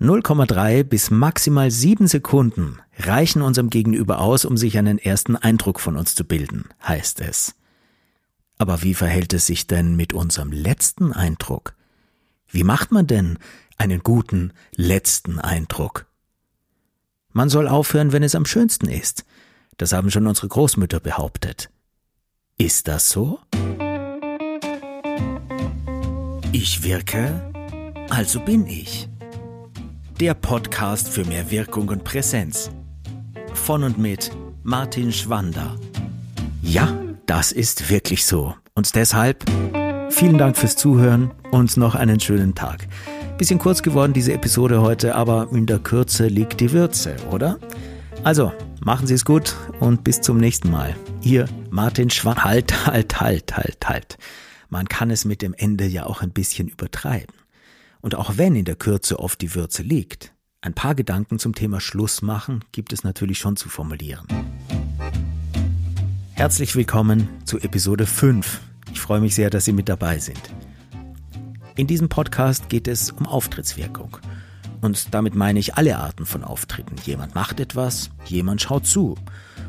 0,3 bis maximal 7 Sekunden reichen unserem Gegenüber aus, um sich einen ersten Eindruck von uns zu bilden, heißt es. Aber wie verhält es sich denn mit unserem letzten Eindruck? Wie macht man denn einen guten letzten Eindruck? Man soll aufhören, wenn es am schönsten ist. Das haben schon unsere Großmütter behauptet. Ist das so? Ich wirke, also bin ich der Podcast für mehr Wirkung und Präsenz. Von und mit Martin Schwander. Ja, das ist wirklich so. Und deshalb vielen Dank fürs Zuhören und noch einen schönen Tag. Bisschen kurz geworden diese Episode heute, aber in der Kürze liegt die Würze, oder? Also, machen Sie es gut und bis zum nächsten Mal. Ihr Martin Schwander. Halt, halt, halt, halt, halt. Man kann es mit dem Ende ja auch ein bisschen übertreiben. Und auch wenn in der Kürze oft die Würze liegt, ein paar Gedanken zum Thema Schluss machen gibt es natürlich schon zu formulieren. Herzlich willkommen zu Episode 5. Ich freue mich sehr, dass Sie mit dabei sind. In diesem Podcast geht es um Auftrittswirkung. Und damit meine ich alle Arten von Auftritten. Jemand macht etwas, jemand schaut zu.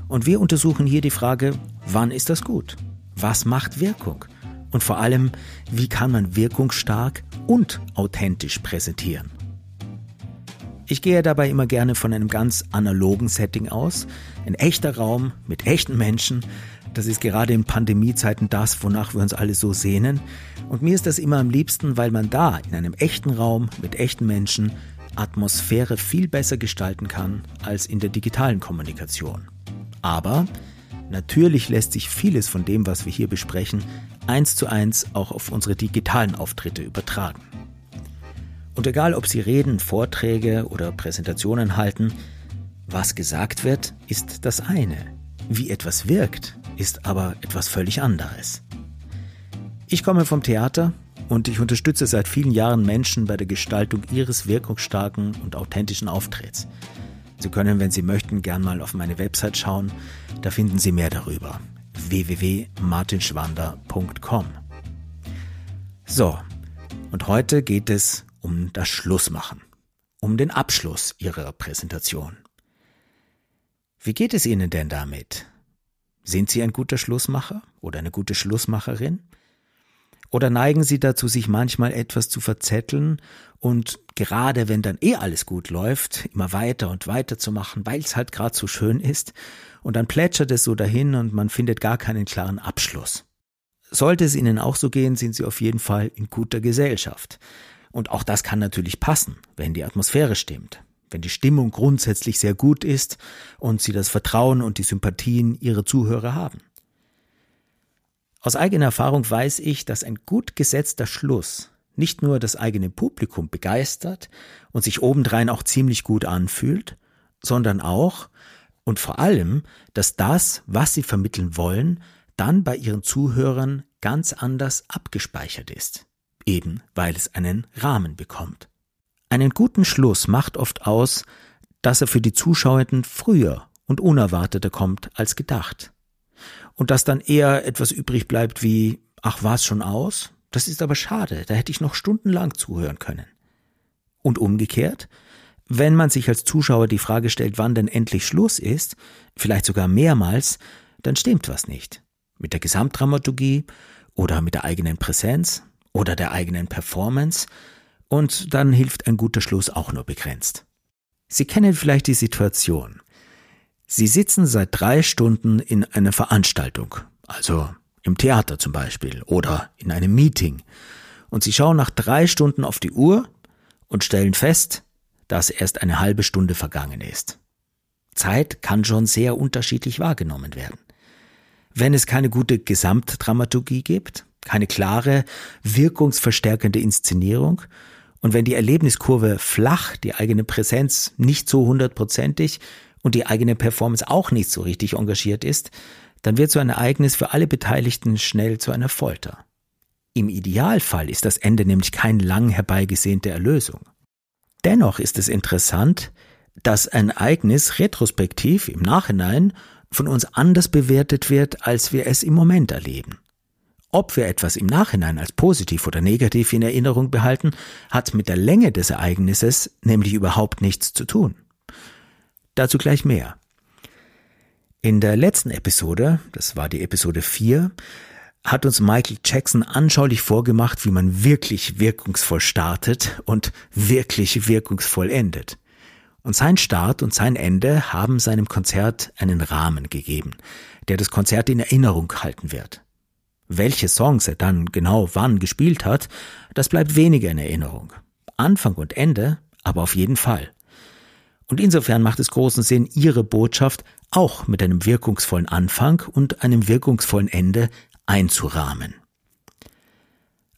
Und wir untersuchen hier die Frage, wann ist das gut? Was macht Wirkung? Und vor allem, wie kann man wirkungsstark und authentisch präsentieren? Ich gehe dabei immer gerne von einem ganz analogen Setting aus. Ein echter Raum mit echten Menschen. Das ist gerade in Pandemiezeiten das, wonach wir uns alle so sehnen. Und mir ist das immer am liebsten, weil man da in einem echten Raum mit echten Menschen Atmosphäre viel besser gestalten kann als in der digitalen Kommunikation. Aber natürlich lässt sich vieles von dem, was wir hier besprechen, eins zu eins auch auf unsere digitalen Auftritte übertragen. Und egal, ob Sie Reden, Vorträge oder Präsentationen halten, was gesagt wird, ist das eine. Wie etwas wirkt, ist aber etwas völlig anderes. Ich komme vom Theater und ich unterstütze seit vielen Jahren Menschen bei der Gestaltung ihres wirkungsstarken und authentischen Auftritts. Sie können, wenn Sie möchten, gern mal auf meine Website schauen. Da finden Sie mehr darüber www.martinschwander.com. So, und heute geht es um das Schlussmachen, um den Abschluss Ihrer Präsentation. Wie geht es Ihnen denn damit? Sind Sie ein guter Schlussmacher oder eine gute Schlussmacherin? Oder neigen Sie dazu, sich manchmal etwas zu verzetteln und gerade wenn dann eh alles gut läuft, immer weiter und weiter zu machen, weil es halt gerade so schön ist und dann plätschert es so dahin und man findet gar keinen klaren Abschluss. Sollte es Ihnen auch so gehen, sind Sie auf jeden Fall in guter Gesellschaft. Und auch das kann natürlich passen, wenn die Atmosphäre stimmt, wenn die Stimmung grundsätzlich sehr gut ist und Sie das Vertrauen und die Sympathien Ihrer Zuhörer haben. Aus eigener Erfahrung weiß ich, dass ein gut gesetzter Schluss nicht nur das eigene Publikum begeistert und sich obendrein auch ziemlich gut anfühlt, sondern auch und vor allem, dass das, was sie vermitteln wollen, dann bei ihren Zuhörern ganz anders abgespeichert ist, eben weil es einen Rahmen bekommt. Einen guten Schluss macht oft aus, dass er für die Zuschauenden früher und unerwarteter kommt als gedacht. Und dass dann eher etwas übrig bleibt wie, ach, war's schon aus? Das ist aber schade, da hätte ich noch stundenlang zuhören können. Und umgekehrt, wenn man sich als Zuschauer die Frage stellt, wann denn endlich Schluss ist, vielleicht sogar mehrmals, dann stimmt was nicht. Mit der Gesamtdramaturgie oder mit der eigenen Präsenz oder der eigenen Performance und dann hilft ein guter Schluss auch nur begrenzt. Sie kennen vielleicht die Situation. Sie sitzen seit drei Stunden in einer Veranstaltung, also im Theater zum Beispiel oder in einem Meeting, und Sie schauen nach drei Stunden auf die Uhr und stellen fest, dass erst eine halbe Stunde vergangen ist. Zeit kann schon sehr unterschiedlich wahrgenommen werden. Wenn es keine gute Gesamtdramaturgie gibt, keine klare, wirkungsverstärkende Inszenierung und wenn die Erlebniskurve flach, die eigene Präsenz nicht so hundertprozentig und die eigene Performance auch nicht so richtig engagiert ist, dann wird so ein Ereignis für alle Beteiligten schnell zu einer Folter. Im Idealfall ist das Ende nämlich keine lang herbeigesehnte Erlösung. Dennoch ist es interessant, dass ein Ereignis retrospektiv im Nachhinein von uns anders bewertet wird, als wir es im Moment erleben. Ob wir etwas im Nachhinein als positiv oder negativ in Erinnerung behalten, hat mit der Länge des Ereignisses nämlich überhaupt nichts zu tun. Dazu gleich mehr. In der letzten Episode, das war die Episode 4, hat uns Michael Jackson anschaulich vorgemacht, wie man wirklich wirkungsvoll startet und wirklich wirkungsvoll endet. Und sein Start und sein Ende haben seinem Konzert einen Rahmen gegeben, der das Konzert in Erinnerung halten wird. Welche Songs er dann genau wann gespielt hat, das bleibt weniger in Erinnerung. Anfang und Ende aber auf jeden Fall. Und insofern macht es großen Sinn, Ihre Botschaft auch mit einem wirkungsvollen Anfang und einem wirkungsvollen Ende einzurahmen.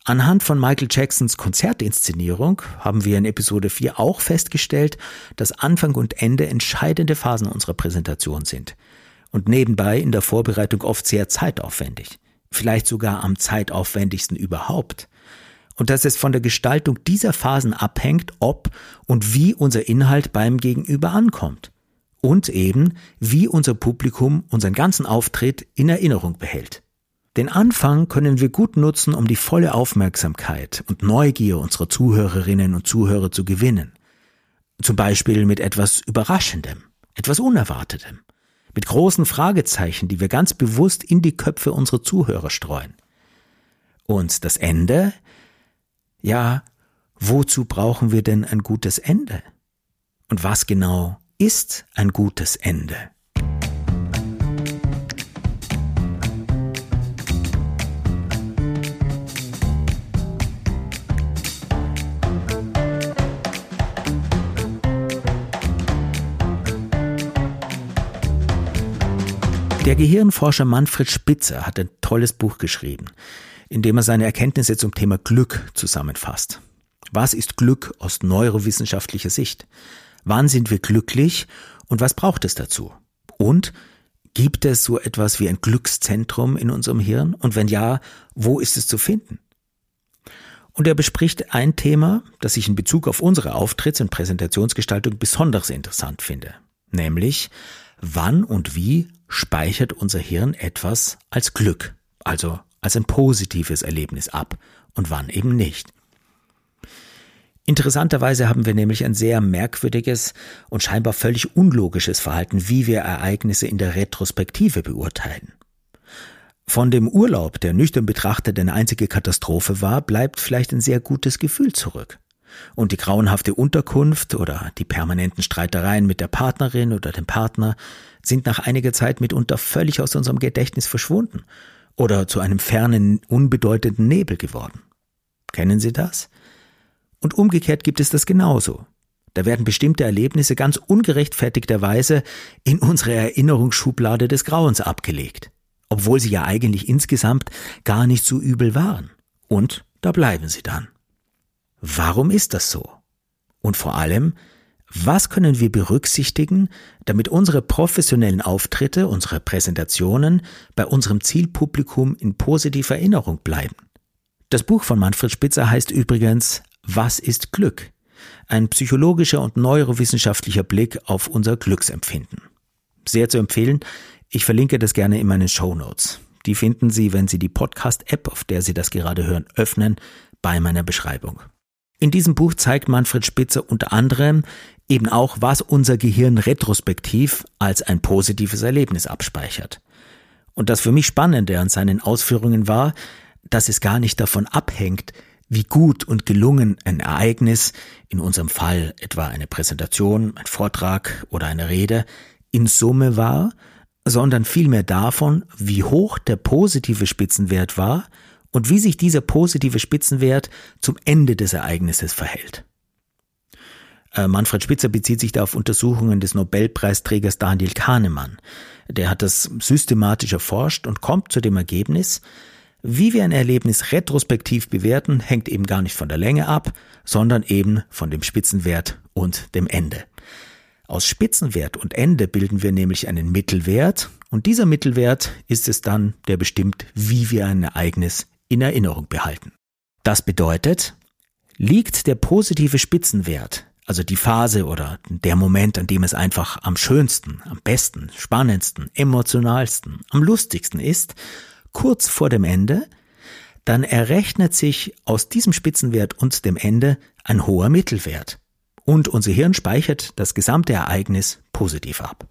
Anhand von Michael Jacksons Konzertinszenierung haben wir in Episode 4 auch festgestellt, dass Anfang und Ende entscheidende Phasen unserer Präsentation sind und nebenbei in der Vorbereitung oft sehr zeitaufwendig vielleicht sogar am zeitaufwendigsten überhaupt. Und dass es von der Gestaltung dieser Phasen abhängt, ob und wie unser Inhalt beim Gegenüber ankommt. Und eben, wie unser Publikum unseren ganzen Auftritt in Erinnerung behält. Den Anfang können wir gut nutzen, um die volle Aufmerksamkeit und Neugier unserer Zuhörerinnen und Zuhörer zu gewinnen. Zum Beispiel mit etwas Überraschendem, etwas Unerwartetem mit großen Fragezeichen, die wir ganz bewusst in die Köpfe unserer Zuhörer streuen. Und das Ende? Ja, wozu brauchen wir denn ein gutes Ende? Und was genau ist ein gutes Ende? Der Gehirnforscher Manfred Spitzer hat ein tolles Buch geschrieben, in dem er seine Erkenntnisse zum Thema Glück zusammenfasst. Was ist Glück aus neurowissenschaftlicher Sicht? Wann sind wir glücklich und was braucht es dazu? Und gibt es so etwas wie ein Glückszentrum in unserem Hirn? Und wenn ja, wo ist es zu finden? Und er bespricht ein Thema, das ich in Bezug auf unsere Auftritts- und Präsentationsgestaltung besonders interessant finde, nämlich wann und wie speichert unser Hirn etwas als Glück, also als ein positives Erlebnis ab und wann eben nicht. Interessanterweise haben wir nämlich ein sehr merkwürdiges und scheinbar völlig unlogisches Verhalten, wie wir Ereignisse in der Retrospektive beurteilen. Von dem Urlaub, der nüchtern betrachtet eine einzige Katastrophe war, bleibt vielleicht ein sehr gutes Gefühl zurück. Und die grauenhafte Unterkunft oder die permanenten Streitereien mit der Partnerin oder dem Partner sind nach einiger Zeit mitunter völlig aus unserem Gedächtnis verschwunden oder zu einem fernen, unbedeutenden Nebel geworden. Kennen Sie das? Und umgekehrt gibt es das genauso. Da werden bestimmte Erlebnisse ganz ungerechtfertigterweise in unsere Erinnerungsschublade des Grauens abgelegt, obwohl sie ja eigentlich insgesamt gar nicht so übel waren. Und da bleiben sie dann. Warum ist das so? Und vor allem, was können wir berücksichtigen, damit unsere professionellen Auftritte, unsere Präsentationen bei unserem Zielpublikum in positiver Erinnerung bleiben? Das Buch von Manfred Spitzer heißt übrigens Was ist Glück? Ein psychologischer und neurowissenschaftlicher Blick auf unser Glücksempfinden. Sehr zu empfehlen. Ich verlinke das gerne in meinen Show Notes. Die finden Sie, wenn Sie die Podcast-App, auf der Sie das gerade hören, öffnen, bei meiner Beschreibung. In diesem Buch zeigt Manfred Spitzer unter anderem eben auch, was unser Gehirn retrospektiv als ein positives Erlebnis abspeichert. Und das für mich Spannende an seinen Ausführungen war, dass es gar nicht davon abhängt, wie gut und gelungen ein Ereignis, in unserem Fall etwa eine Präsentation, ein Vortrag oder eine Rede, in Summe war, sondern vielmehr davon, wie hoch der positive Spitzenwert war und wie sich dieser positive Spitzenwert zum Ende des Ereignisses verhält. Äh, Manfred Spitzer bezieht sich da auf Untersuchungen des Nobelpreisträgers Daniel Kahnemann. Der hat das systematisch erforscht und kommt zu dem Ergebnis, wie wir ein Erlebnis retrospektiv bewerten, hängt eben gar nicht von der Länge ab, sondern eben von dem Spitzenwert und dem Ende. Aus Spitzenwert und Ende bilden wir nämlich einen Mittelwert und dieser Mittelwert ist es dann, der bestimmt, wie wir ein Ereignis in Erinnerung behalten. Das bedeutet, liegt der positive Spitzenwert, also die Phase oder der Moment, an dem es einfach am schönsten, am besten, spannendsten, emotionalsten, am lustigsten ist, kurz vor dem Ende, dann errechnet sich aus diesem Spitzenwert und dem Ende ein hoher Mittelwert. Und unser Hirn speichert das gesamte Ereignis positiv ab.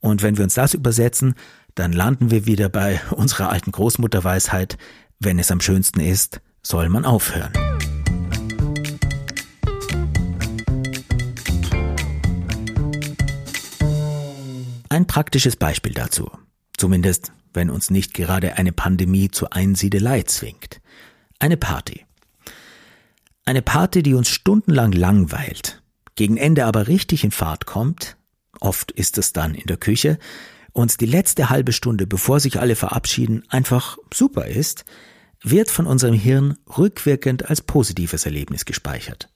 Und wenn wir uns das übersetzen, dann landen wir wieder bei unserer alten Großmutterweisheit, wenn es am schönsten ist, soll man aufhören. Ein praktisches Beispiel dazu. Zumindest, wenn uns nicht gerade eine Pandemie zur Einsiedelei zwingt. Eine Party. Eine Party, die uns stundenlang langweilt, gegen Ende aber richtig in Fahrt kommt, oft ist es dann in der Küche, und die letzte halbe Stunde, bevor sich alle verabschieden, einfach super ist, wird von unserem Hirn rückwirkend als positives Erlebnis gespeichert.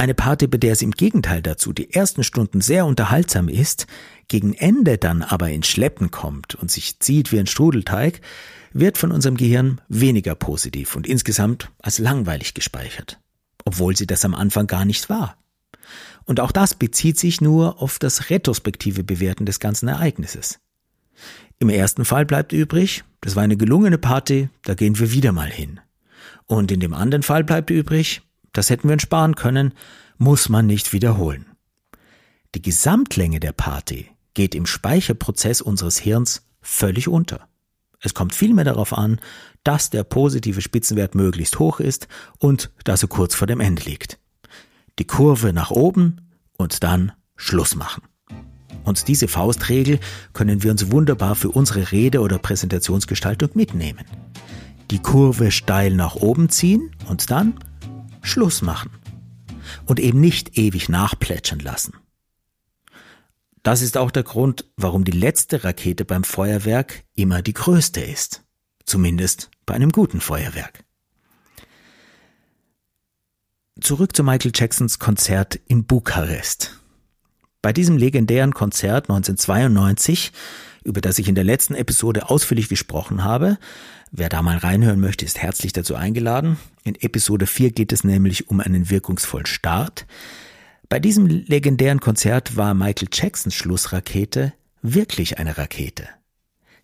Eine Party, bei der es im Gegenteil dazu die ersten Stunden sehr unterhaltsam ist, gegen Ende dann aber ins Schleppen kommt und sich zieht wie ein Strudelteig, wird von unserem Gehirn weniger positiv und insgesamt als langweilig gespeichert, obwohl sie das am Anfang gar nicht war. Und auch das bezieht sich nur auf das retrospektive Bewerten des ganzen Ereignisses. Im ersten Fall bleibt übrig, das war eine gelungene Party, da gehen wir wieder mal hin. Und in dem anderen Fall bleibt übrig, das hätten wir uns sparen können, muss man nicht wiederholen. Die Gesamtlänge der Party geht im Speicherprozess unseres Hirns völlig unter. Es kommt vielmehr darauf an, dass der positive Spitzenwert möglichst hoch ist und dass er kurz vor dem Ende liegt. Die Kurve nach oben und dann Schluss machen. Und diese Faustregel können wir uns wunderbar für unsere Rede- oder Präsentationsgestaltung mitnehmen. Die Kurve steil nach oben ziehen und dann Schluss machen. Und eben nicht ewig nachplätschern lassen. Das ist auch der Grund, warum die letzte Rakete beim Feuerwerk immer die größte ist. Zumindest bei einem guten Feuerwerk. Zurück zu Michael Jacksons Konzert in Bukarest. Bei diesem legendären Konzert 1992, über das ich in der letzten Episode ausführlich gesprochen habe, wer da mal reinhören möchte, ist herzlich dazu eingeladen. In Episode 4 geht es nämlich um einen wirkungsvollen Start. Bei diesem legendären Konzert war Michael Jacksons Schlussrakete wirklich eine Rakete.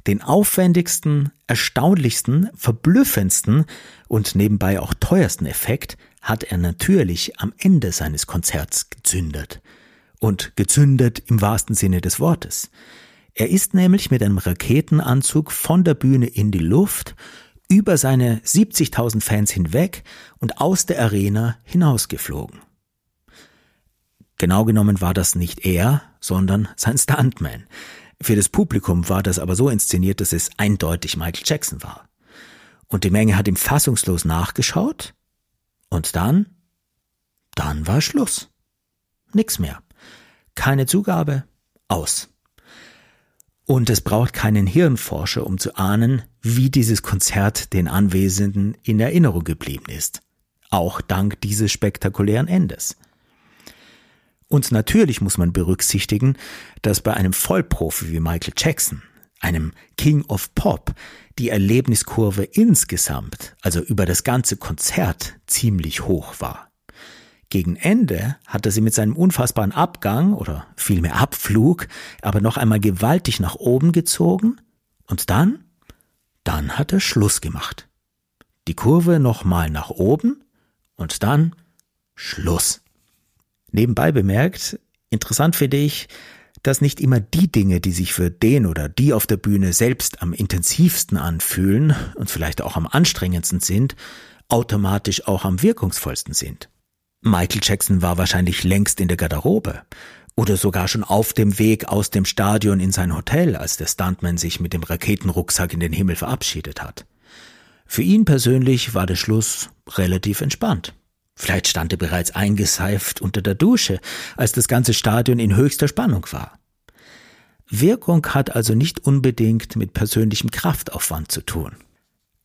Den aufwendigsten, erstaunlichsten, verblüffendsten und nebenbei auch teuersten Effekt hat er natürlich am Ende seines Konzerts gezündet. Und gezündet im wahrsten Sinne des Wortes. Er ist nämlich mit einem Raketenanzug von der Bühne in die Luft, über seine 70.000 Fans hinweg und aus der Arena hinausgeflogen. Genau genommen war das nicht er, sondern sein Stuntman. Für das Publikum war das aber so inszeniert, dass es eindeutig Michael Jackson war. Und die Menge hat ihm fassungslos nachgeschaut. Und dann, dann war Schluss. Nix mehr. Keine Zugabe. Aus. Und es braucht keinen Hirnforscher, um zu ahnen, wie dieses Konzert den Anwesenden in Erinnerung geblieben ist. Auch dank dieses spektakulären Endes. Und natürlich muss man berücksichtigen, dass bei einem Vollprofi wie Michael Jackson, einem King of Pop, die Erlebniskurve insgesamt, also über das ganze Konzert, ziemlich hoch war. Gegen Ende hat er sie mit seinem unfassbaren Abgang oder vielmehr Abflug aber noch einmal gewaltig nach oben gezogen und dann, dann hat er Schluss gemacht. Die Kurve nochmal nach oben und dann Schluss. Nebenbei bemerkt, interessant finde ich, dass nicht immer die Dinge, die sich für den oder die auf der Bühne selbst am intensivsten anfühlen und vielleicht auch am anstrengendsten sind, automatisch auch am wirkungsvollsten sind. Michael Jackson war wahrscheinlich längst in der Garderobe oder sogar schon auf dem Weg aus dem Stadion in sein Hotel, als der Stuntman sich mit dem Raketenrucksack in den Himmel verabschiedet hat. Für ihn persönlich war der Schluss relativ entspannt. Vielleicht stand er bereits eingeseift unter der Dusche, als das ganze Stadion in höchster Spannung war. Wirkung hat also nicht unbedingt mit persönlichem Kraftaufwand zu tun.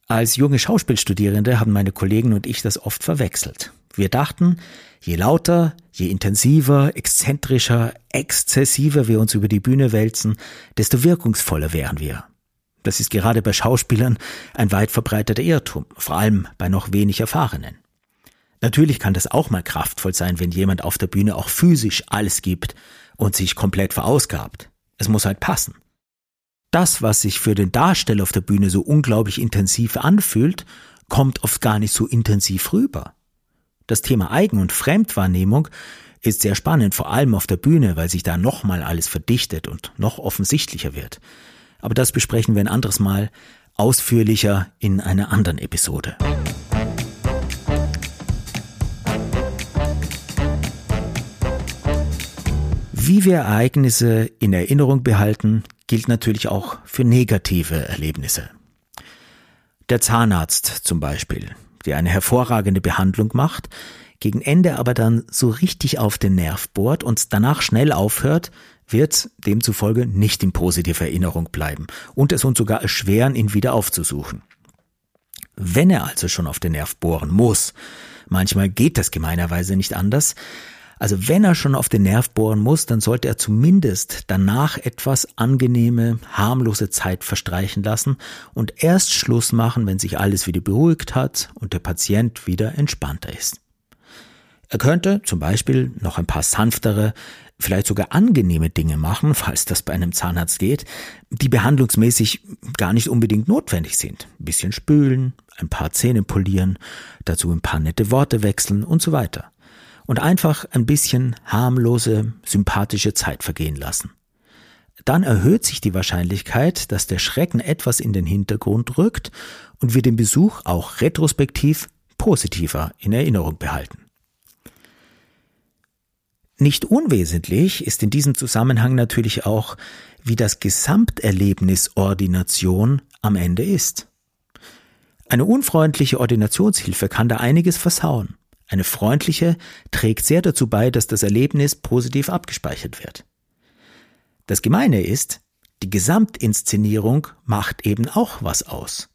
Als junge Schauspielstudierende haben meine Kollegen und ich das oft verwechselt. Wir dachten, je lauter, je intensiver, exzentrischer, exzessiver wir uns über die Bühne wälzen, desto wirkungsvoller wären wir. Das ist gerade bei Schauspielern ein weit verbreiteter Irrtum, vor allem bei noch wenig Erfahrenen. Natürlich kann das auch mal kraftvoll sein, wenn jemand auf der Bühne auch physisch alles gibt und sich komplett verausgabt. Es muss halt passen. das, was sich für den Darsteller auf der Bühne so unglaublich intensiv anfühlt, kommt oft gar nicht so intensiv rüber. Das Thema Eigen- und Fremdwahrnehmung ist sehr spannend, vor allem auf der Bühne, weil sich da nochmal alles verdichtet und noch offensichtlicher wird. Aber das besprechen wir ein anderes Mal ausführlicher in einer anderen Episode. Wie wir Ereignisse in Erinnerung behalten, gilt natürlich auch für negative Erlebnisse. Der Zahnarzt zum Beispiel, der eine hervorragende Behandlung macht, gegen Ende aber dann so richtig auf den Nerv bohrt und danach schnell aufhört, wird demzufolge nicht in positiver Erinnerung bleiben und es uns sogar erschweren, ihn wieder aufzusuchen. Wenn er also schon auf den Nerv bohren muss, manchmal geht das gemeinerweise nicht anders, also wenn er schon auf den Nerv bohren muss, dann sollte er zumindest danach etwas angenehme, harmlose Zeit verstreichen lassen und erst Schluss machen, wenn sich alles wieder beruhigt hat und der Patient wieder entspannter ist. Er könnte zum Beispiel noch ein paar sanftere, vielleicht sogar angenehme Dinge machen, falls das bei einem Zahnarzt geht, die behandlungsmäßig gar nicht unbedingt notwendig sind. Ein bisschen spülen, ein paar Zähne polieren, dazu ein paar nette Worte wechseln und so weiter und einfach ein bisschen harmlose, sympathische Zeit vergehen lassen. Dann erhöht sich die Wahrscheinlichkeit, dass der Schrecken etwas in den Hintergrund rückt und wir den Besuch auch retrospektiv positiver in Erinnerung behalten. Nicht unwesentlich ist in diesem Zusammenhang natürlich auch, wie das Gesamterlebnis Ordination am Ende ist. Eine unfreundliche Ordinationshilfe kann da einiges versauen. Eine freundliche trägt sehr dazu bei, dass das Erlebnis positiv abgespeichert wird. Das Gemeine ist, die Gesamtinszenierung macht eben auch was aus.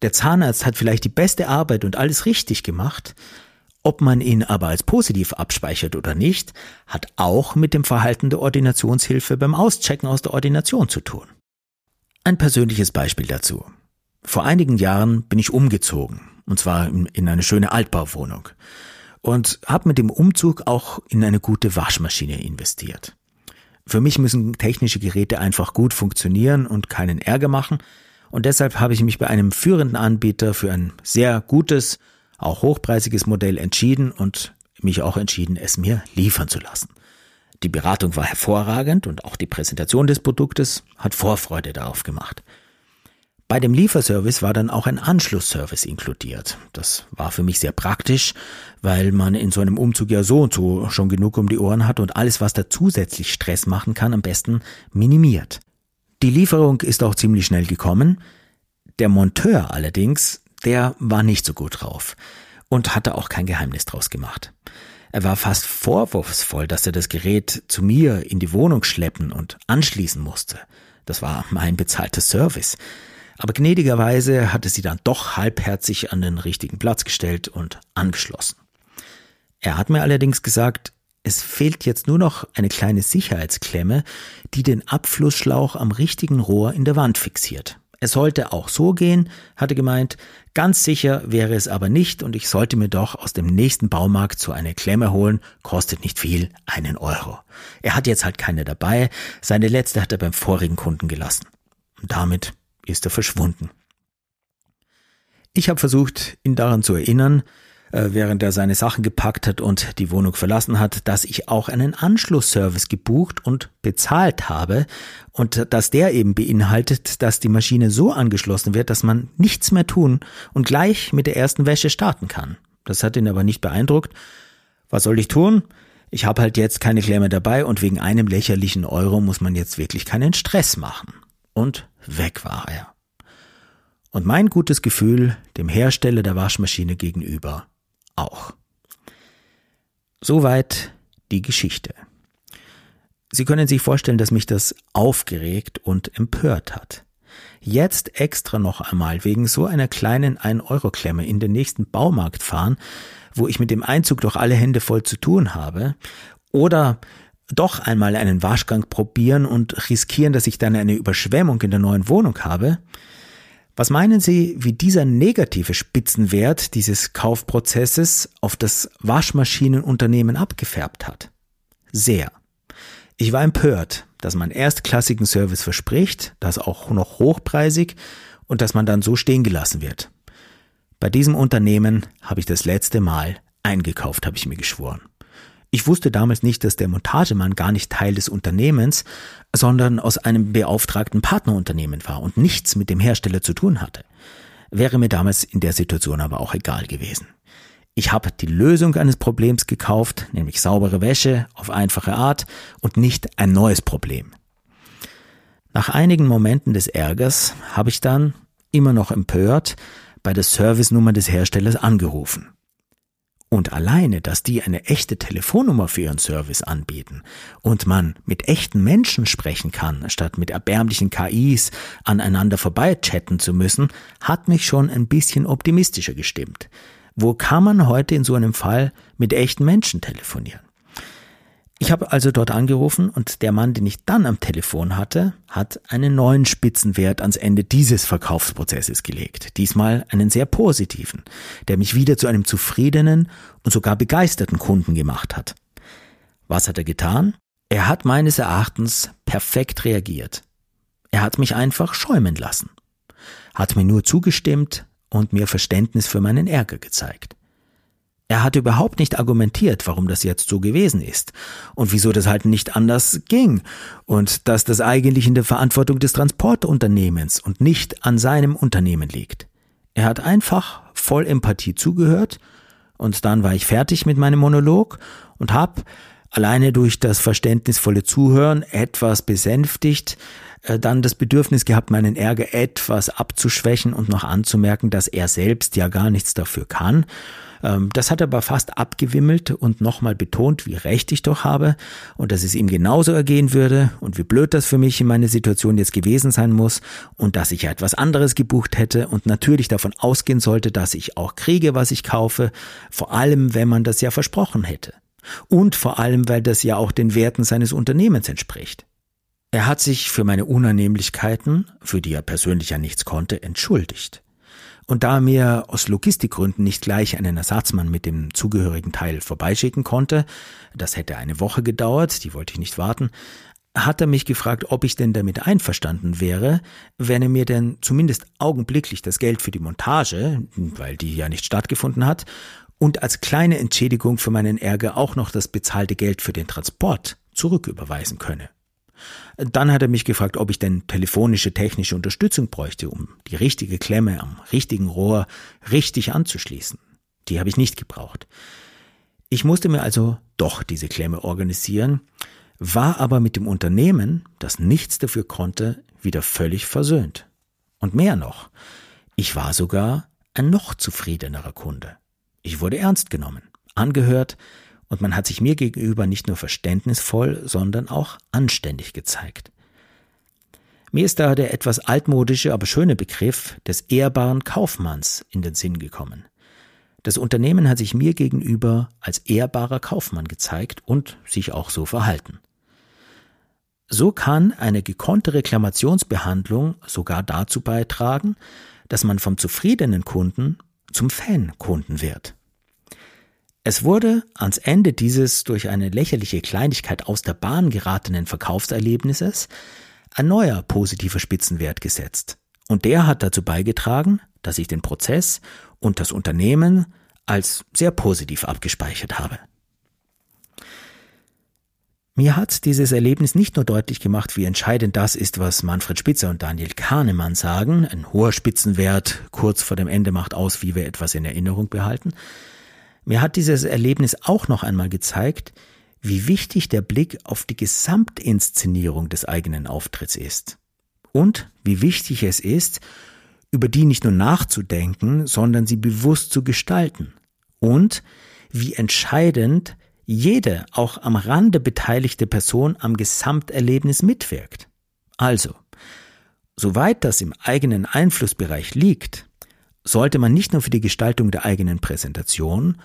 Der Zahnarzt hat vielleicht die beste Arbeit und alles richtig gemacht, ob man ihn aber als positiv abspeichert oder nicht, hat auch mit dem Verhalten der Ordinationshilfe beim Auschecken aus der Ordination zu tun. Ein persönliches Beispiel dazu. Vor einigen Jahren bin ich umgezogen und zwar in eine schöne Altbauwohnung. Und habe mit dem Umzug auch in eine gute Waschmaschine investiert. Für mich müssen technische Geräte einfach gut funktionieren und keinen Ärger machen. Und deshalb habe ich mich bei einem führenden Anbieter für ein sehr gutes, auch hochpreisiges Modell entschieden und mich auch entschieden, es mir liefern zu lassen. Die Beratung war hervorragend und auch die Präsentation des Produktes hat Vorfreude darauf gemacht. Bei dem Lieferservice war dann auch ein Anschlussservice inkludiert. Das war für mich sehr praktisch, weil man in so einem Umzug ja so und so schon genug um die Ohren hat und alles, was da zusätzlich Stress machen kann, am besten minimiert. Die Lieferung ist auch ziemlich schnell gekommen. Der Monteur allerdings, der war nicht so gut drauf und hatte auch kein Geheimnis draus gemacht. Er war fast vorwurfsvoll, dass er das Gerät zu mir in die Wohnung schleppen und anschließen musste. Das war mein bezahlter Service. Aber gnädigerweise hatte sie dann doch halbherzig an den richtigen Platz gestellt und angeschlossen. Er hat mir allerdings gesagt, es fehlt jetzt nur noch eine kleine Sicherheitsklemme, die den Abflussschlauch am richtigen Rohr in der Wand fixiert. Es sollte auch so gehen, hatte gemeint, ganz sicher wäre es aber nicht und ich sollte mir doch aus dem nächsten Baumarkt so eine Klemme holen, kostet nicht viel, einen Euro. Er hat jetzt halt keine dabei, seine letzte hat er beim vorigen Kunden gelassen. Und damit ist er verschwunden. Ich habe versucht, ihn daran zu erinnern, äh, während er seine Sachen gepackt hat und die Wohnung verlassen hat, dass ich auch einen Anschlussservice gebucht und bezahlt habe und dass der eben beinhaltet, dass die Maschine so angeschlossen wird, dass man nichts mehr tun und gleich mit der ersten Wäsche starten kann. Das hat ihn aber nicht beeindruckt. Was soll ich tun? Ich habe halt jetzt keine Klemme dabei und wegen einem lächerlichen Euro muss man jetzt wirklich keinen Stress machen. Und weg war er. Und mein gutes Gefühl dem Hersteller der Waschmaschine gegenüber auch. Soweit die Geschichte. Sie können sich vorstellen, dass mich das aufgeregt und empört hat. Jetzt extra noch einmal wegen so einer kleinen 1-Euro-Klemme in den nächsten Baumarkt fahren, wo ich mit dem Einzug doch alle Hände voll zu tun habe, oder doch einmal einen Waschgang probieren und riskieren, dass ich dann eine Überschwemmung in der neuen Wohnung habe. Was meinen Sie, wie dieser negative Spitzenwert dieses Kaufprozesses auf das Waschmaschinenunternehmen abgefärbt hat? Sehr. Ich war empört, dass man erstklassigen Service verspricht, das auch noch hochpreisig und dass man dann so stehen gelassen wird. Bei diesem Unternehmen habe ich das letzte Mal eingekauft, habe ich mir geschworen. Ich wusste damals nicht, dass der Montagemann gar nicht Teil des Unternehmens, sondern aus einem beauftragten Partnerunternehmen war und nichts mit dem Hersteller zu tun hatte. Wäre mir damals in der Situation aber auch egal gewesen. Ich habe die Lösung eines Problems gekauft, nämlich saubere Wäsche auf einfache Art und nicht ein neues Problem. Nach einigen Momenten des Ärgers habe ich dann, immer noch empört, bei der Servicenummer des Herstellers angerufen. Und alleine, dass die eine echte Telefonnummer für ihren Service anbieten und man mit echten Menschen sprechen kann, statt mit erbärmlichen KIs aneinander vorbei chatten zu müssen, hat mich schon ein bisschen optimistischer gestimmt. Wo kann man heute in so einem Fall mit echten Menschen telefonieren? Ich habe also dort angerufen und der Mann, den ich dann am Telefon hatte, hat einen neuen Spitzenwert ans Ende dieses Verkaufsprozesses gelegt. Diesmal einen sehr positiven, der mich wieder zu einem zufriedenen und sogar begeisterten Kunden gemacht hat. Was hat er getan? Er hat meines Erachtens perfekt reagiert. Er hat mich einfach schäumen lassen, hat mir nur zugestimmt und mir Verständnis für meinen Ärger gezeigt. Er hat überhaupt nicht argumentiert, warum das jetzt so gewesen ist und wieso das halt nicht anders ging und dass das eigentlich in der Verantwortung des Transportunternehmens und nicht an seinem Unternehmen liegt. Er hat einfach voll Empathie zugehört und dann war ich fertig mit meinem Monolog und hab alleine durch das verständnisvolle Zuhören etwas besänftigt, äh, dann das Bedürfnis gehabt, meinen Ärger etwas abzuschwächen und noch anzumerken, dass er selbst ja gar nichts dafür kann das hat er aber fast abgewimmelt und nochmal betont, wie recht ich doch habe und dass es ihm genauso ergehen würde und wie blöd das für mich in meiner Situation jetzt gewesen sein muss und dass ich ja etwas anderes gebucht hätte und natürlich davon ausgehen sollte, dass ich auch kriege, was ich kaufe, vor allem wenn man das ja versprochen hätte. Und vor allem, weil das ja auch den Werten seines Unternehmens entspricht. Er hat sich für meine Unannehmlichkeiten, für die er persönlich ja nichts konnte, entschuldigt. Und da er mir aus Logistikgründen nicht gleich einen Ersatzmann mit dem zugehörigen Teil vorbeischicken konnte, das hätte eine Woche gedauert, die wollte ich nicht warten, hat er mich gefragt, ob ich denn damit einverstanden wäre, wenn er mir denn zumindest augenblicklich das Geld für die Montage, weil die ja nicht stattgefunden hat, und als kleine Entschädigung für meinen Ärger auch noch das bezahlte Geld für den Transport zurücküberweisen könne. Dann hat er mich gefragt, ob ich denn telefonische technische Unterstützung bräuchte, um die richtige Klemme am richtigen Rohr richtig anzuschließen. Die habe ich nicht gebraucht. Ich musste mir also doch diese Klemme organisieren, war aber mit dem Unternehmen, das nichts dafür konnte, wieder völlig versöhnt. Und mehr noch, ich war sogar ein noch zufriedenerer Kunde. Ich wurde ernst genommen, angehört, und man hat sich mir gegenüber nicht nur verständnisvoll, sondern auch anständig gezeigt. Mir ist da der etwas altmodische, aber schöne Begriff des ehrbaren Kaufmanns in den Sinn gekommen. Das Unternehmen hat sich mir gegenüber als ehrbarer Kaufmann gezeigt und sich auch so verhalten. So kann eine gekonnte Reklamationsbehandlung sogar dazu beitragen, dass man vom zufriedenen Kunden zum Fan-Kunden wird. Es wurde ans Ende dieses durch eine lächerliche Kleinigkeit aus der Bahn geratenen Verkaufserlebnisses ein neuer positiver Spitzenwert gesetzt. Und der hat dazu beigetragen, dass ich den Prozess und das Unternehmen als sehr positiv abgespeichert habe. Mir hat dieses Erlebnis nicht nur deutlich gemacht, wie entscheidend das ist, was Manfred Spitzer und Daniel Kahnemann sagen, ein hoher Spitzenwert kurz vor dem Ende macht aus, wie wir etwas in Erinnerung behalten, mir hat dieses Erlebnis auch noch einmal gezeigt, wie wichtig der Blick auf die Gesamtinszenierung des eigenen Auftritts ist. Und wie wichtig es ist, über die nicht nur nachzudenken, sondern sie bewusst zu gestalten. Und wie entscheidend jede auch am Rande beteiligte Person am Gesamterlebnis mitwirkt. Also, soweit das im eigenen Einflussbereich liegt, sollte man nicht nur für die Gestaltung der eigenen Präsentation,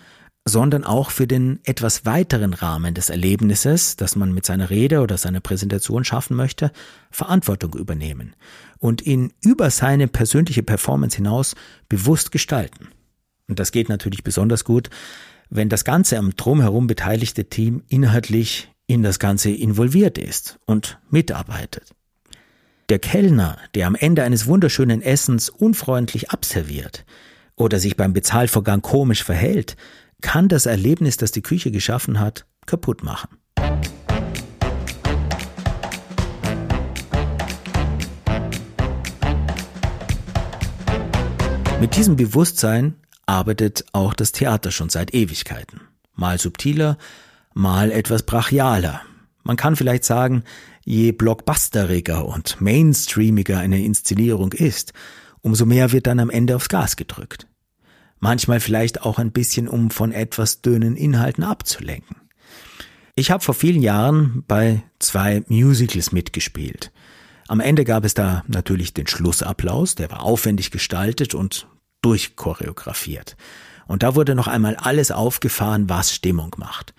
sondern auch für den etwas weiteren Rahmen des Erlebnisses, das man mit seiner Rede oder seiner Präsentation schaffen möchte, Verantwortung übernehmen und ihn über seine persönliche Performance hinaus bewusst gestalten. Und das geht natürlich besonders gut, wenn das ganze am drumherum beteiligte Team inhaltlich in das Ganze involviert ist und mitarbeitet. Der Kellner, der am Ende eines wunderschönen Essens unfreundlich abserviert oder sich beim Bezahlvorgang komisch verhält, kann das Erlebnis, das die Küche geschaffen hat, kaputt machen. Mit diesem Bewusstsein arbeitet auch das Theater schon seit Ewigkeiten. Mal subtiler, mal etwas brachialer. Man kann vielleicht sagen, je blockbusteriger und mainstreamiger eine Inszenierung ist, umso mehr wird dann am Ende aufs Gas gedrückt. Manchmal vielleicht auch ein bisschen, um von etwas dünnen Inhalten abzulenken. Ich habe vor vielen Jahren bei zwei Musicals mitgespielt. Am Ende gab es da natürlich den Schlussapplaus, der war aufwendig gestaltet und durchchoreografiert. Und da wurde noch einmal alles aufgefahren, was Stimmung macht.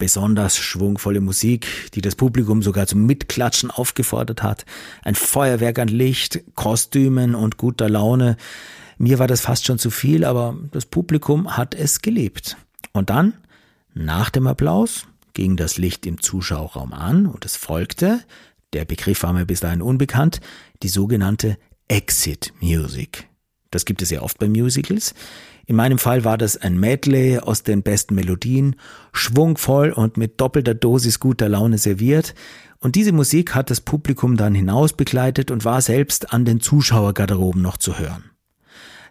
Besonders schwungvolle Musik, die das Publikum sogar zum Mitklatschen aufgefordert hat, ein Feuerwerk an Licht, Kostümen und guter Laune. Mir war das fast schon zu viel, aber das Publikum hat es geliebt. Und dann, nach dem Applaus, ging das Licht im Zuschauerraum an und es folgte, der Begriff war mir bis dahin unbekannt, die sogenannte Exit Music. Das gibt es ja oft bei Musicals. In meinem Fall war das ein Medley aus den besten Melodien, schwungvoll und mit doppelter Dosis guter Laune serviert. Und diese Musik hat das Publikum dann hinaus begleitet und war selbst an den Zuschauergarderoben noch zu hören.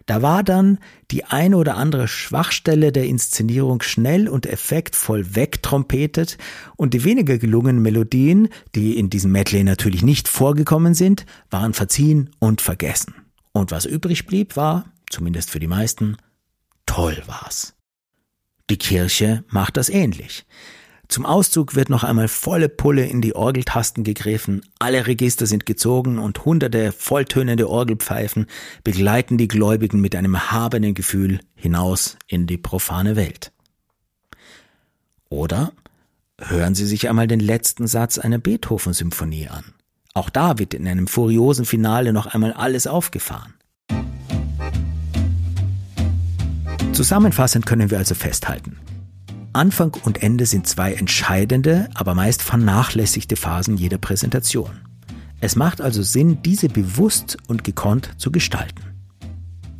Da war dann die eine oder andere Schwachstelle der Inszenierung schnell und effektvoll wegtrompetet und die weniger gelungenen Melodien, die in diesem Medley natürlich nicht vorgekommen sind, waren verziehen und vergessen. Und was übrig blieb, war, zumindest für die meisten, toll war's. Die Kirche macht das ähnlich. Zum Auszug wird noch einmal volle Pulle in die Orgeltasten gegriffen, alle Register sind gezogen und hunderte volltönende Orgelpfeifen begleiten die Gläubigen mit einem habenden Gefühl hinaus in die profane Welt. Oder hören Sie sich einmal den letzten Satz einer Beethoven-Symphonie an. Auch da wird in einem furiosen Finale noch einmal alles aufgefahren. Zusammenfassend können wir also festhalten. Anfang und Ende sind zwei entscheidende, aber meist vernachlässigte Phasen jeder Präsentation. Es macht also Sinn, diese bewusst und gekonnt zu gestalten.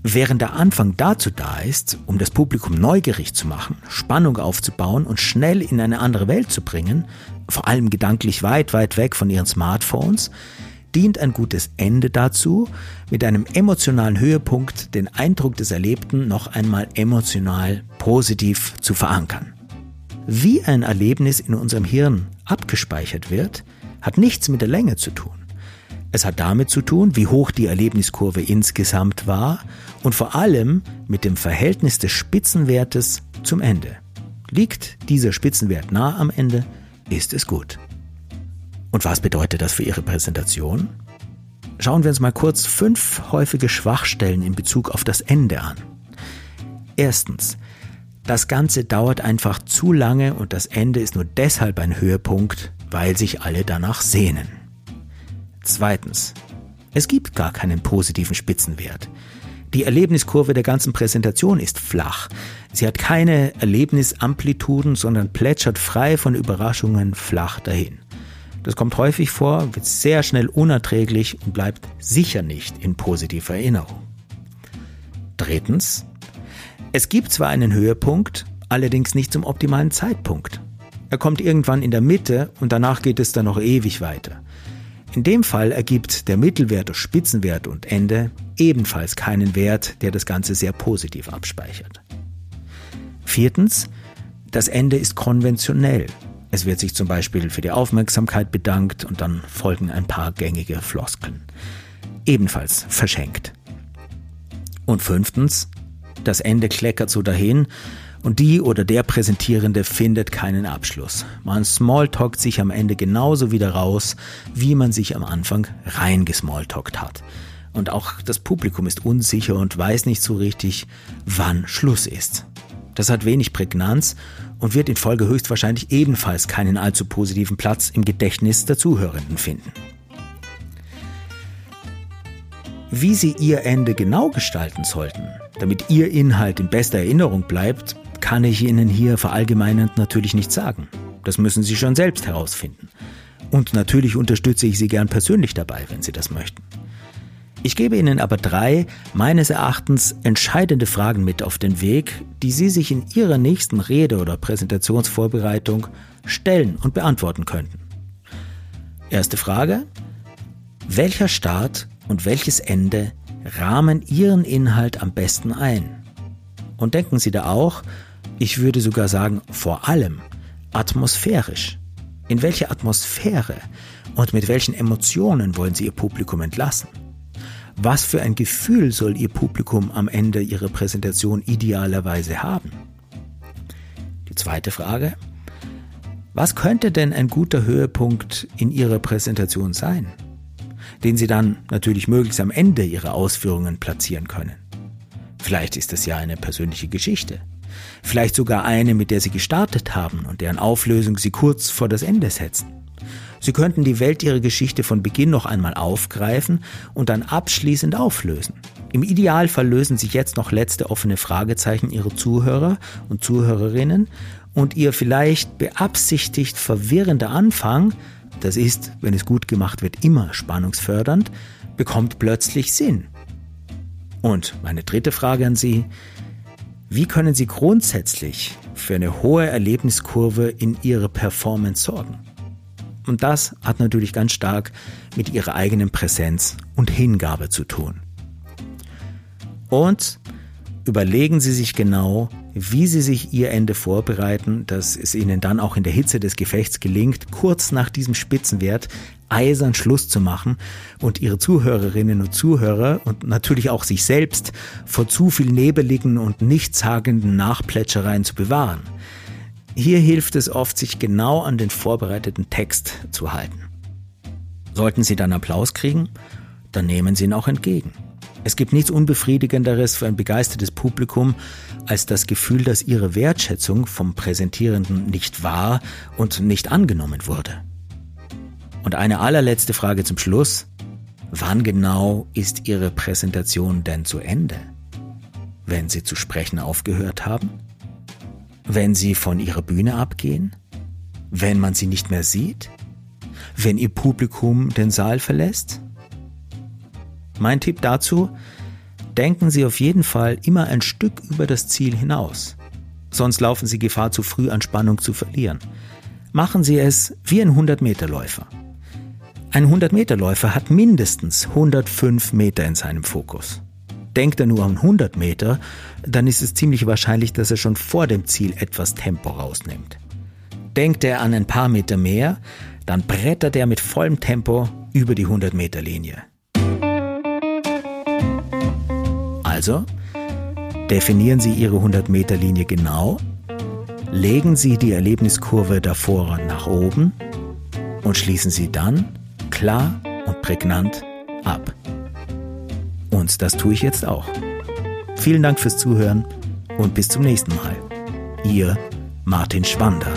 Während der Anfang dazu da ist, um das Publikum neugierig zu machen, Spannung aufzubauen und schnell in eine andere Welt zu bringen, vor allem gedanklich weit, weit weg von ihren Smartphones, dient ein gutes Ende dazu, mit einem emotionalen Höhepunkt den Eindruck des Erlebten noch einmal emotional positiv zu verankern. Wie ein Erlebnis in unserem Hirn abgespeichert wird, hat nichts mit der Länge zu tun. Es hat damit zu tun, wie hoch die Erlebniskurve insgesamt war und vor allem mit dem Verhältnis des Spitzenwertes zum Ende. Liegt dieser Spitzenwert nah am Ende, ist es gut. Und was bedeutet das für Ihre Präsentation? Schauen wir uns mal kurz fünf häufige Schwachstellen in Bezug auf das Ende an. Erstens, das Ganze dauert einfach zu lange und das Ende ist nur deshalb ein Höhepunkt, weil sich alle danach sehnen. Zweitens. Es gibt gar keinen positiven Spitzenwert. Die Erlebniskurve der ganzen Präsentation ist flach. Sie hat keine Erlebnisamplituden, sondern plätschert frei von Überraschungen flach dahin. Das kommt häufig vor, wird sehr schnell unerträglich und bleibt sicher nicht in positiver Erinnerung. Drittens. Es gibt zwar einen Höhepunkt, allerdings nicht zum optimalen Zeitpunkt. Er kommt irgendwann in der Mitte und danach geht es dann noch ewig weiter. In dem Fall ergibt der Mittelwert Spitzenwert und Ende ebenfalls keinen Wert, der das Ganze sehr positiv abspeichert. Viertens, das Ende ist konventionell. Es wird sich zum Beispiel für die Aufmerksamkeit bedankt und dann folgen ein paar gängige Floskeln. Ebenfalls verschenkt. Und fünftens, das Ende kleckert so dahin und die oder der Präsentierende findet keinen Abschluss. Man smalltalkt sich am Ende genauso wieder raus, wie man sich am Anfang reingesmalltalkt hat. Und auch das Publikum ist unsicher und weiß nicht so richtig, wann Schluss ist. Das hat wenig Prägnanz und wird in Folge höchstwahrscheinlich ebenfalls keinen allzu positiven Platz im Gedächtnis der Zuhörenden finden. Wie Sie Ihr Ende genau gestalten sollten, damit Ihr Inhalt in bester Erinnerung bleibt, kann ich Ihnen hier verallgemeinernd natürlich nicht sagen. Das müssen Sie schon selbst herausfinden. Und natürlich unterstütze ich Sie gern persönlich dabei, wenn Sie das möchten. Ich gebe Ihnen aber drei meines Erachtens entscheidende Fragen mit auf den Weg, die Sie sich in Ihrer nächsten Rede oder Präsentationsvorbereitung stellen und beantworten könnten. Erste Frage. Welcher Start und welches Ende rahmen Ihren Inhalt am besten ein? Und denken Sie da auch, ich würde sogar sagen vor allem, atmosphärisch. In welche Atmosphäre und mit welchen Emotionen wollen Sie Ihr Publikum entlassen? Was für ein Gefühl soll Ihr Publikum am Ende Ihrer Präsentation idealerweise haben? Die zweite Frage. Was könnte denn ein guter Höhepunkt in Ihrer Präsentation sein, den Sie dann natürlich möglichst am Ende Ihrer Ausführungen platzieren können? Vielleicht ist es ja eine persönliche Geschichte. Vielleicht sogar eine, mit der Sie gestartet haben und deren Auflösung Sie kurz vor das Ende setzen. Sie könnten die Welt ihrer Geschichte von Beginn noch einmal aufgreifen und dann abschließend auflösen. Im Idealfall lösen sich jetzt noch letzte offene Fragezeichen Ihrer Zuhörer und Zuhörerinnen und Ihr vielleicht beabsichtigt verwirrender Anfang, das ist, wenn es gut gemacht wird, immer spannungsfördernd, bekommt plötzlich Sinn. Und meine dritte Frage an Sie, wie können Sie grundsätzlich für eine hohe Erlebniskurve in Ihrer Performance sorgen? Und das hat natürlich ganz stark mit ihrer eigenen Präsenz und Hingabe zu tun. Und überlegen Sie sich genau, wie Sie sich Ihr Ende vorbereiten, dass es Ihnen dann auch in der Hitze des Gefechts gelingt, kurz nach diesem Spitzenwert eisern Schluss zu machen und Ihre Zuhörerinnen und Zuhörer und natürlich auch sich selbst vor zu viel nebeligen und nichtssagenden Nachplätschereien zu bewahren. Hier hilft es oft, sich genau an den vorbereiteten Text zu halten. Sollten Sie dann Applaus kriegen, dann nehmen Sie ihn auch entgegen. Es gibt nichts Unbefriedigenderes für ein begeistertes Publikum als das Gefühl, dass ihre Wertschätzung vom Präsentierenden nicht wahr und nicht angenommen wurde. Und eine allerletzte Frage zum Schluss. Wann genau ist Ihre Präsentation denn zu Ende? Wenn Sie zu sprechen aufgehört haben? Wenn sie von ihrer Bühne abgehen? Wenn man sie nicht mehr sieht? Wenn ihr Publikum den Saal verlässt? Mein Tipp dazu, denken Sie auf jeden Fall immer ein Stück über das Ziel hinaus. Sonst laufen Sie Gefahr, zu früh an Spannung zu verlieren. Machen Sie es wie ein 100-Meter-Läufer. Ein 100-Meter-Läufer hat mindestens 105 Meter in seinem Fokus. Denkt er nur an 100 Meter, dann ist es ziemlich wahrscheinlich, dass er schon vor dem Ziel etwas Tempo rausnimmt. Denkt er an ein paar Meter mehr, dann brettert er mit vollem Tempo über die 100 Meter Linie. Also, definieren Sie Ihre 100 Meter Linie genau, legen Sie die Erlebniskurve davor nach oben und schließen Sie dann klar und prägnant ab. Und das tue ich jetzt auch. Vielen Dank fürs Zuhören und bis zum nächsten Mal. Ihr Martin Schwander.